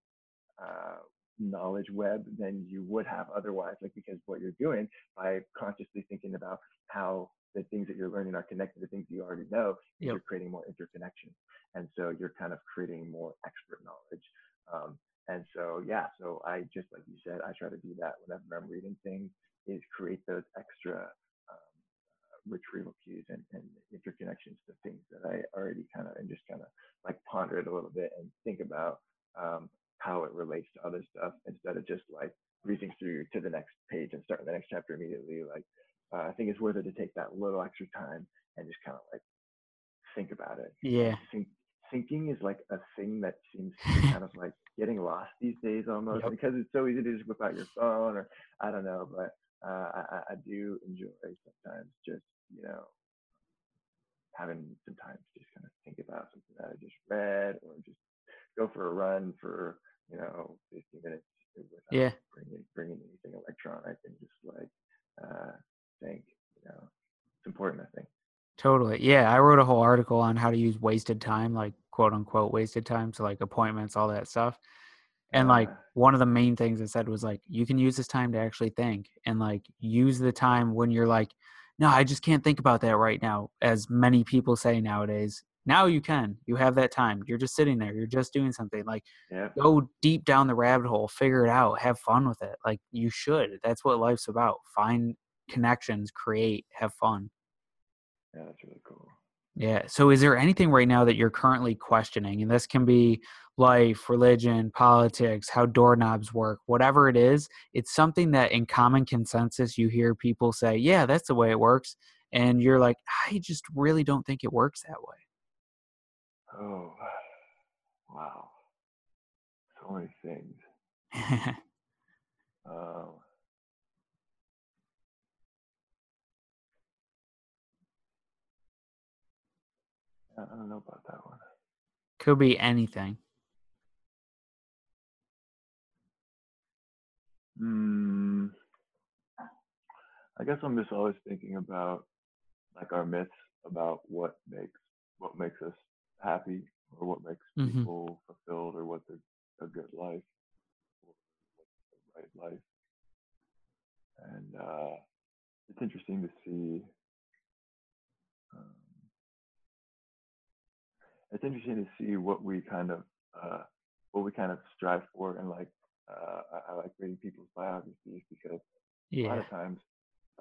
uh, knowledge web than you would have otherwise. Like because what you're doing by consciously thinking about how the things that you're learning are connected to things you already know,
Yep.
you're creating more interconnection, and so you're kind of creating more expert knowledge. Um, and so yeah, so I just like you said, I try to do that whenever I'm reading things, is create those extra retrieval cues and, and interconnections to things that I already kind of and just kind of like ponder it a little bit and think about um, how it relates to other stuff instead of just like breezing through to the next page and starting the next chapter immediately. Like uh, I think it's worth it to take that little extra time and just kind of like think about it.
yeah
Think, thinking is like a thing that seems kind of like getting lost these days almost
Yep.
because it's so easy to just whip out your phone or I don't know, but uh, I- I do enjoy sometimes just you know having some time to just kind of think about something that I just read or just go for a run for you know 15 minutes without
Yeah.
bringing bringing anything electronic and just like uh, think you know it's important I think.
Totally. Yeah, I wrote a whole article on how to use wasted time, like quote unquote wasted time, so like appointments, all that stuff. And like one of the main things I said was like you can use this time to actually think and like use the time when you're like, no, I just can't think about that right now, as many people say nowadays. Now you can. You have that time. You're just sitting there. You're just doing something. Like
yeah.
go deep down the rabbit hole, figure it out, have fun with it. Like you should. That's what life's about. Find connections, create, have fun.
Yeah, that's really cool.
Yeah. So is there anything right now that you're currently questioning? And this can be life, religion, politics, how doorknobs work, whatever it is. It's something that in common consensus you hear people say, yeah, that's the way it works. And you're like, I just really don't think it works that way.
Oh, wow. So many things. Um, I don't know about that one.
Could be anything.
Hmm. I guess I'm just always thinking about like our myths about what makes what makes us happy or what makes mm-hmm. people fulfilled or what's a, a good life or what's the right life. And uh, it's interesting to see. It's interesting to see what we kind of uh, what we kind of strive for, and like uh, I, I, like reading people's biographies because yeah. a lot of times,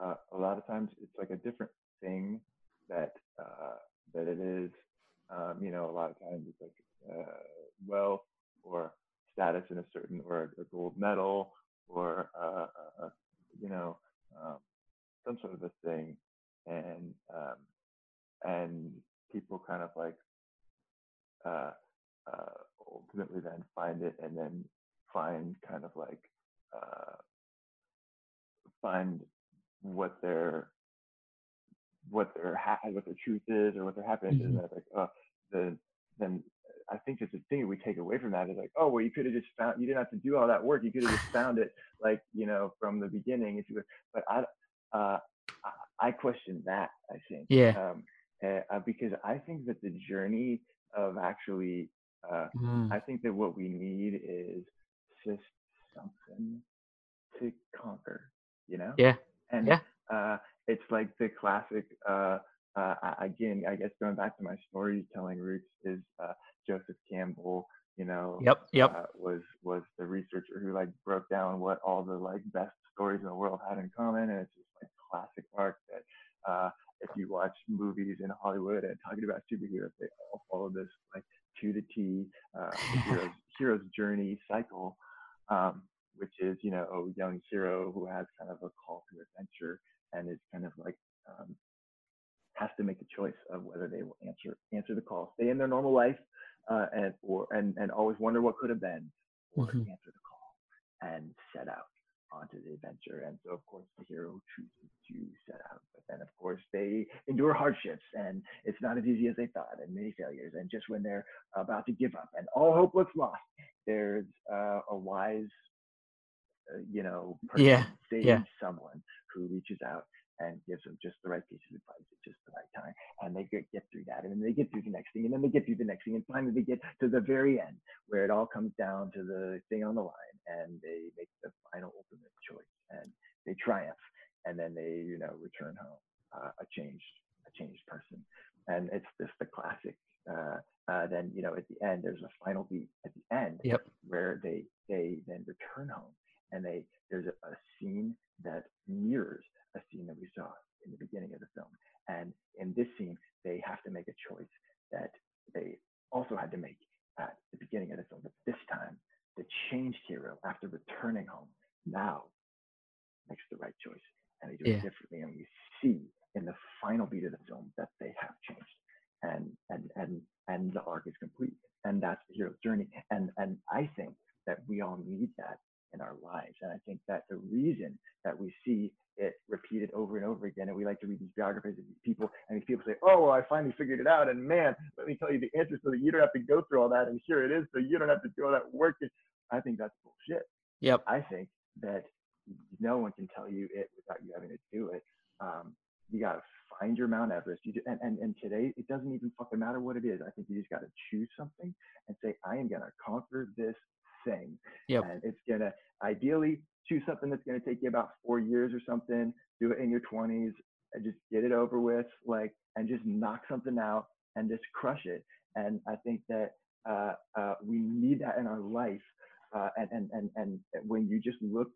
uh, a lot of times it's like a different thing that uh, that it is. Um, you know, a lot of times it's like uh, wealth or status in a certain or a, gold medal or uh, uh, you know um, some sort of a thing, and um, and people kind of like uh, uh, ultimately then find it and then find kind of like uh, find what their what their ha- what their truth is or what their happiness mm-hmm. is. And like, oh, the then I think it's a thing we take away from that is like, oh well, you could have just found you didn't have to do all that work. You could have just found it like you know from the beginning if you. Would. But I uh, I question that. I think.
Yeah.
Um, uh, because I think that the journey of actually, uh, mm. I think that what we need is just something to conquer. You know.
Yeah.
And
yeah.
Uh, it's like the classic. Uh, uh, again, I guess going back to my storytelling roots is uh, Joseph Campbell. You know,
yep, yep,
uh, was was the researcher who like broke down what all the like best stories in the world had in common, and it's just like classic arc that uh, if you watch movies in Hollywood and talking about superheroes, they all follow this like to the T uh, hero's hero's journey cycle, um, which is you know a young hero who has kind of a call to adventure and is kind of like um, has to make a choice of whether they will answer answer the call, stay in their normal life, uh, and or and and always wonder what could have been, or mm-hmm. answer the call and set out onto the adventure. And so, of course, the hero chooses to set out, but then, of course, they endure hardships, and it's not as easy as they thought, and many failures. And just when they're about to give up and all hope looks lost, there's uh, a wise, uh, you know, person,
yeah, yeah.
someone who reaches out and gives them just the right piece of advice at just the right time. And they get, get through that. And then they get through the next thing. And then they get through the next thing. And finally they get to the very end where it all comes down to the thing on the line and they make the final ultimate choice and they triumph. And then they, you know, return home uh, a changed, a changed person. And it's just the classic. Uh, uh, then, you know, at the end, there's a final beat at the end
yep.
where they, they then return home and they, there's a, a scene that mirrors a scene that we saw in the beginning of the film. And in this scene, they have to make a choice that they also had to make at the beginning of the film. But this time, the changed hero, after returning home, now makes the right choice. And they do yeah. it differently. And we see in the final beat of the film that they have changed. And and and and the arc is complete. And that's the hero's journey. And and I think that we all need that in our lives. And I think that's the reason that we see it repeated over and over again, and we like to read these biographies of these people, and these people say, "Oh, well, I finally figured it out," and man, let me tell you the answer so that you don't have to go through all that, and here it is, so you don't have to do all that work. I think that's bullshit.
Yep.
I think that no one can tell you it without you having to do it. Um, you got to find your Mount Everest. You do, and, and, and today, it doesn't even fucking matter what it is. I think you just got to choose something and say, I am going to conquer this thing.
Yep.
And it's going to ideally choose something that's going to take you about four years or something. Do it in your 20s and just get it over with, like, and just knock something out and just crush it. And I think that uh, uh, we need that in our life. Uh, and, and, and, and when you just look,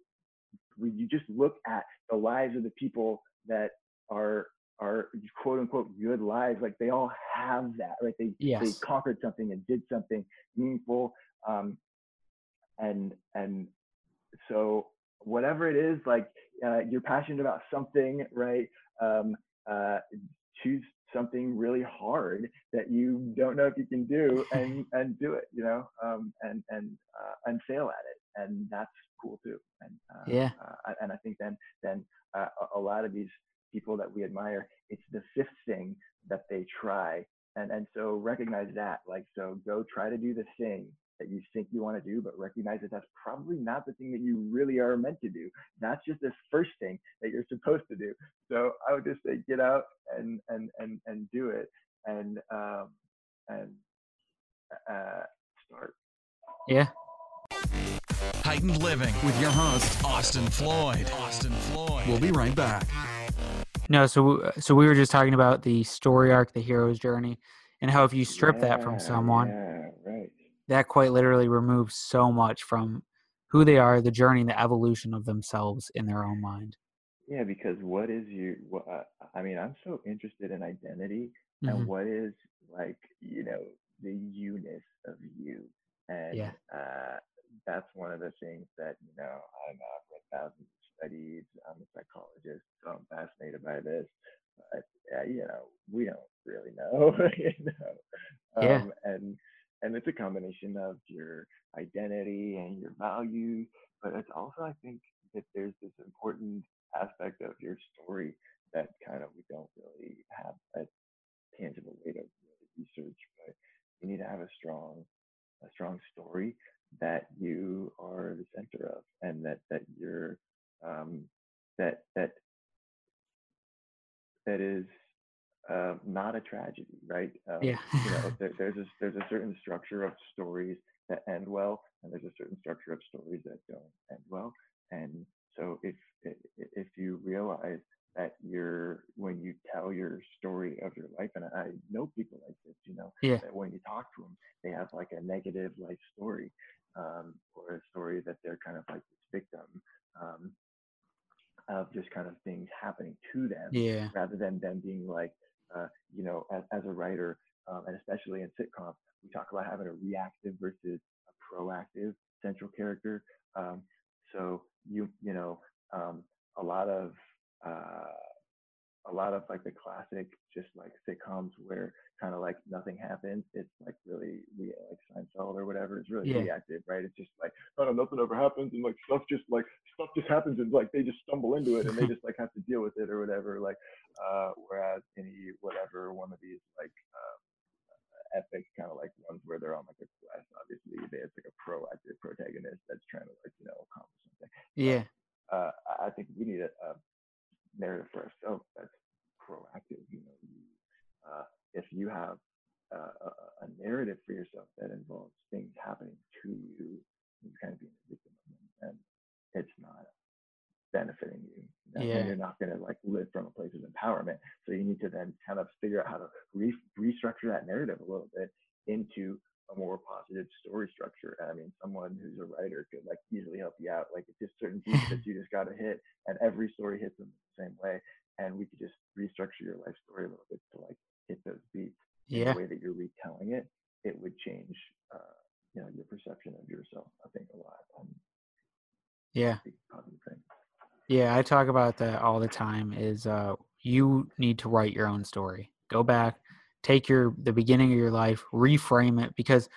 when you just look at the lives of the people that are are quote unquote good lives like they all have that right they
yes.
they conquered something and did something meaningful um, and and so whatever it is like uh, you're passionate about something right um, uh, choose something really hard that you don't know if you can do and and do it you know um, and and uh, and fail at it and that's cool too and
uh, yeah.
uh, and i think then then uh, a lot of these people that we admire it's the fifth thing that they try and and so recognize that like so go try to do the thing that you think you want to do, but recognize that that's probably not the thing that you really are meant to do. That's just this first thing that you're supposed to do. So I would just say get out and and and and do it. And um and uh, start.
Yeah.
Heightened Living with your host, Austin Floyd. Austin Floyd. We'll be right back.
No, so so we were just talking about the story arc, the hero's journey, and how if you strip that from someone,
Yeah, right.
That quite literally removes so much from who they are, the journey, the evolution of themselves in their own mind.
Yeah, because what is you? What, uh, I mean, I'm so interested in identity
Mhm.
and what is like, you know, the you-ness of you, and
Yeah.
uh, that's one of the things that you know I'm, I've read thousands of studies. I'm a psychologist, so I'm fascinated by this. But uh, you know, we don't really know, you know,
Yeah.
um, and and it's a combination of your identity and your values, but it's also I think that there's this important aspect of your story that kind of we don't really have a tangible way to really research, but you need to have a strong a strong story that you are the center of and that that you're um, that that that is uh, not a tragedy, right? Um,
Yeah.
you know, there, there's a there's a certain structure of stories that end well, and there's a certain structure of stories that don't end well. And so, if if you realize that you're when you tell your story of your life, and I know people like this, you know,
Yeah.
that when you talk to them, they have like a negative life story, um, or a story that they're kind of like this victim um, of just kind of things happening to them
Yeah.
rather than them being like, uh, you know, as, as a writer, um, and especially in sitcoms, we talk about having a reactive versus a proactive central character. Um, so you, you know, um, a lot of, uh, a lot of like the classic, just like sitcoms where kind of like nothing happens. It's like really, re- like Seinfeld or whatever. It's really
Yeah.
reactive, right? It's just like, oh, no, nothing ever happens, and like stuff just like stuff just happens, and like they just stumble into it, and they just like have to deal with it or whatever. Like, uh, whereas any whatever one of these like um, epic kind of like ones where they're on like a quest, obviously they have like a proactive protagonist that's trying to like you know accomplish something
Yeah.
uh, I I think we need a, a narrative for ourselves that's proactive. You know, you, uh, if you have uh, a, a narrative for yourself that involves things happening to you, you kind of being a victim of them, and it's not benefiting you.
Yeah.
You're not going to like live from a place of empowerment. So you need to then kind of figure out how to re- restructure that narrative a little bit into a more positive story structure. And I mean, someone who's a writer could like easily help you out. Like it's just certain beats that you just got to hit, and every story hits them the same way. And we could just restructure your life story a little bit to like hit those beats in
Yeah.
the way that you're retelling it. It would change, uh, you know, your perception of yourself. I think a lot. Um,
Yeah.
big positive thing.
Yeah, I talk about that all the time is uh you need to write your own story. Go back, take your the beginning of your life, reframe it because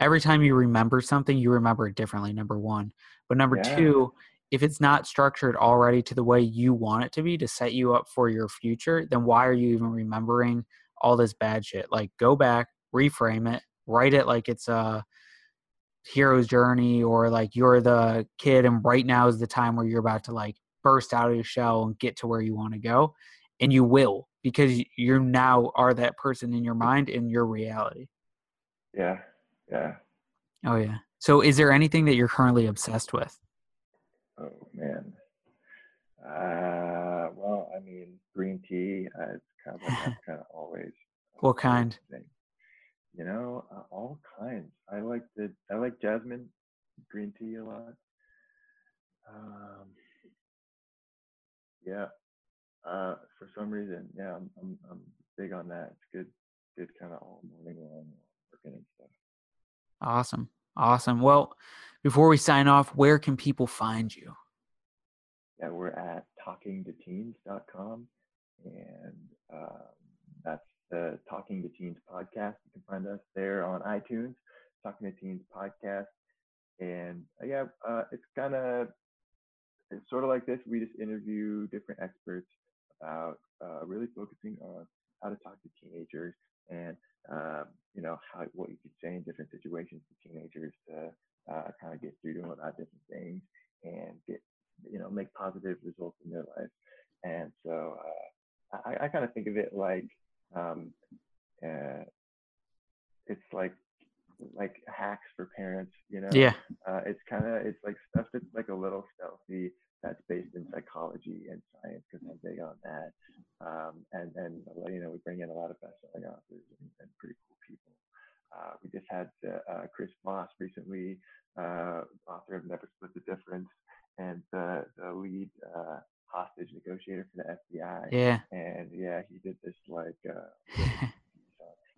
every time you remember something, you remember it differently, number 1. But number
Yeah.
2, if it's not structured already to the way you want it to be to set you up for your future, then why are you even remembering all this bad shit? Like go back, reframe it, write it like it's a hero's journey or like you're the kid and right now is the time where you're about to like burst out of your shell and get to where you want to go and you will because you now are that person in your mind in your reality
Yeah. Yeah.
oh yeah so is there anything that you're currently obsessed with
Oh man. Uh, well, I mean, green tea. Uh, it's kind of like that's kind of always.
What kind?
thing. You know, uh, all kinds. I like the I like jasmine green tea a lot. Um, yeah. Uh, for some reason, yeah, I'm I'm, I'm big on that. It's good, good kind of all morning long working and stuff.
awesome awesome well before we sign off where can people find you
yeah, we're at talkingtoteens.com, and um, that's the Talking to Teens podcast. You can find us there on iTunes, Talking to Teens podcast. And uh, yeah, uh, it's kind of it's sort of like this. We just interview different experts about uh, really focusing on how to talk to teenagers and um, you know how what you could say in different situations to teenagers to uh, kind of get through to them about different things and get you know make positive results in their life. And so uh, I, I kind of think of it like um, uh, it's like like hacks for parents. You know,
Yeah.
uh, it's kind of it's like stuff that's like a little stealthy that's based in psychology and science because I'm big on that. Um, and and you know we bring in a lot of best-selling authors and, and pretty cool people. Uh, we just had uh, Chris Voss recently, uh, author of Never Split the Difference, and the the lead uh, hostage negotiator for the FBI.
Yeah.
And yeah, he did this like uh,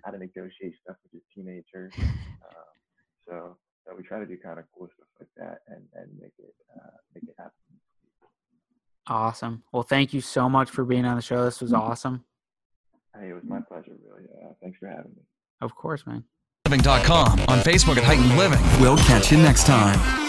how to negotiate stuff with your teenager. Um, so so we try to do kind of cool stuff like that and and make it uh, make it happen.
Awesome. Well, thank you so much for being on the show. This was awesome.
Hey, it was my pleasure, really. Uh, thanks for having me.
Of course, man.
Living.com on Facebook at Heightened Living. We'll catch you next time.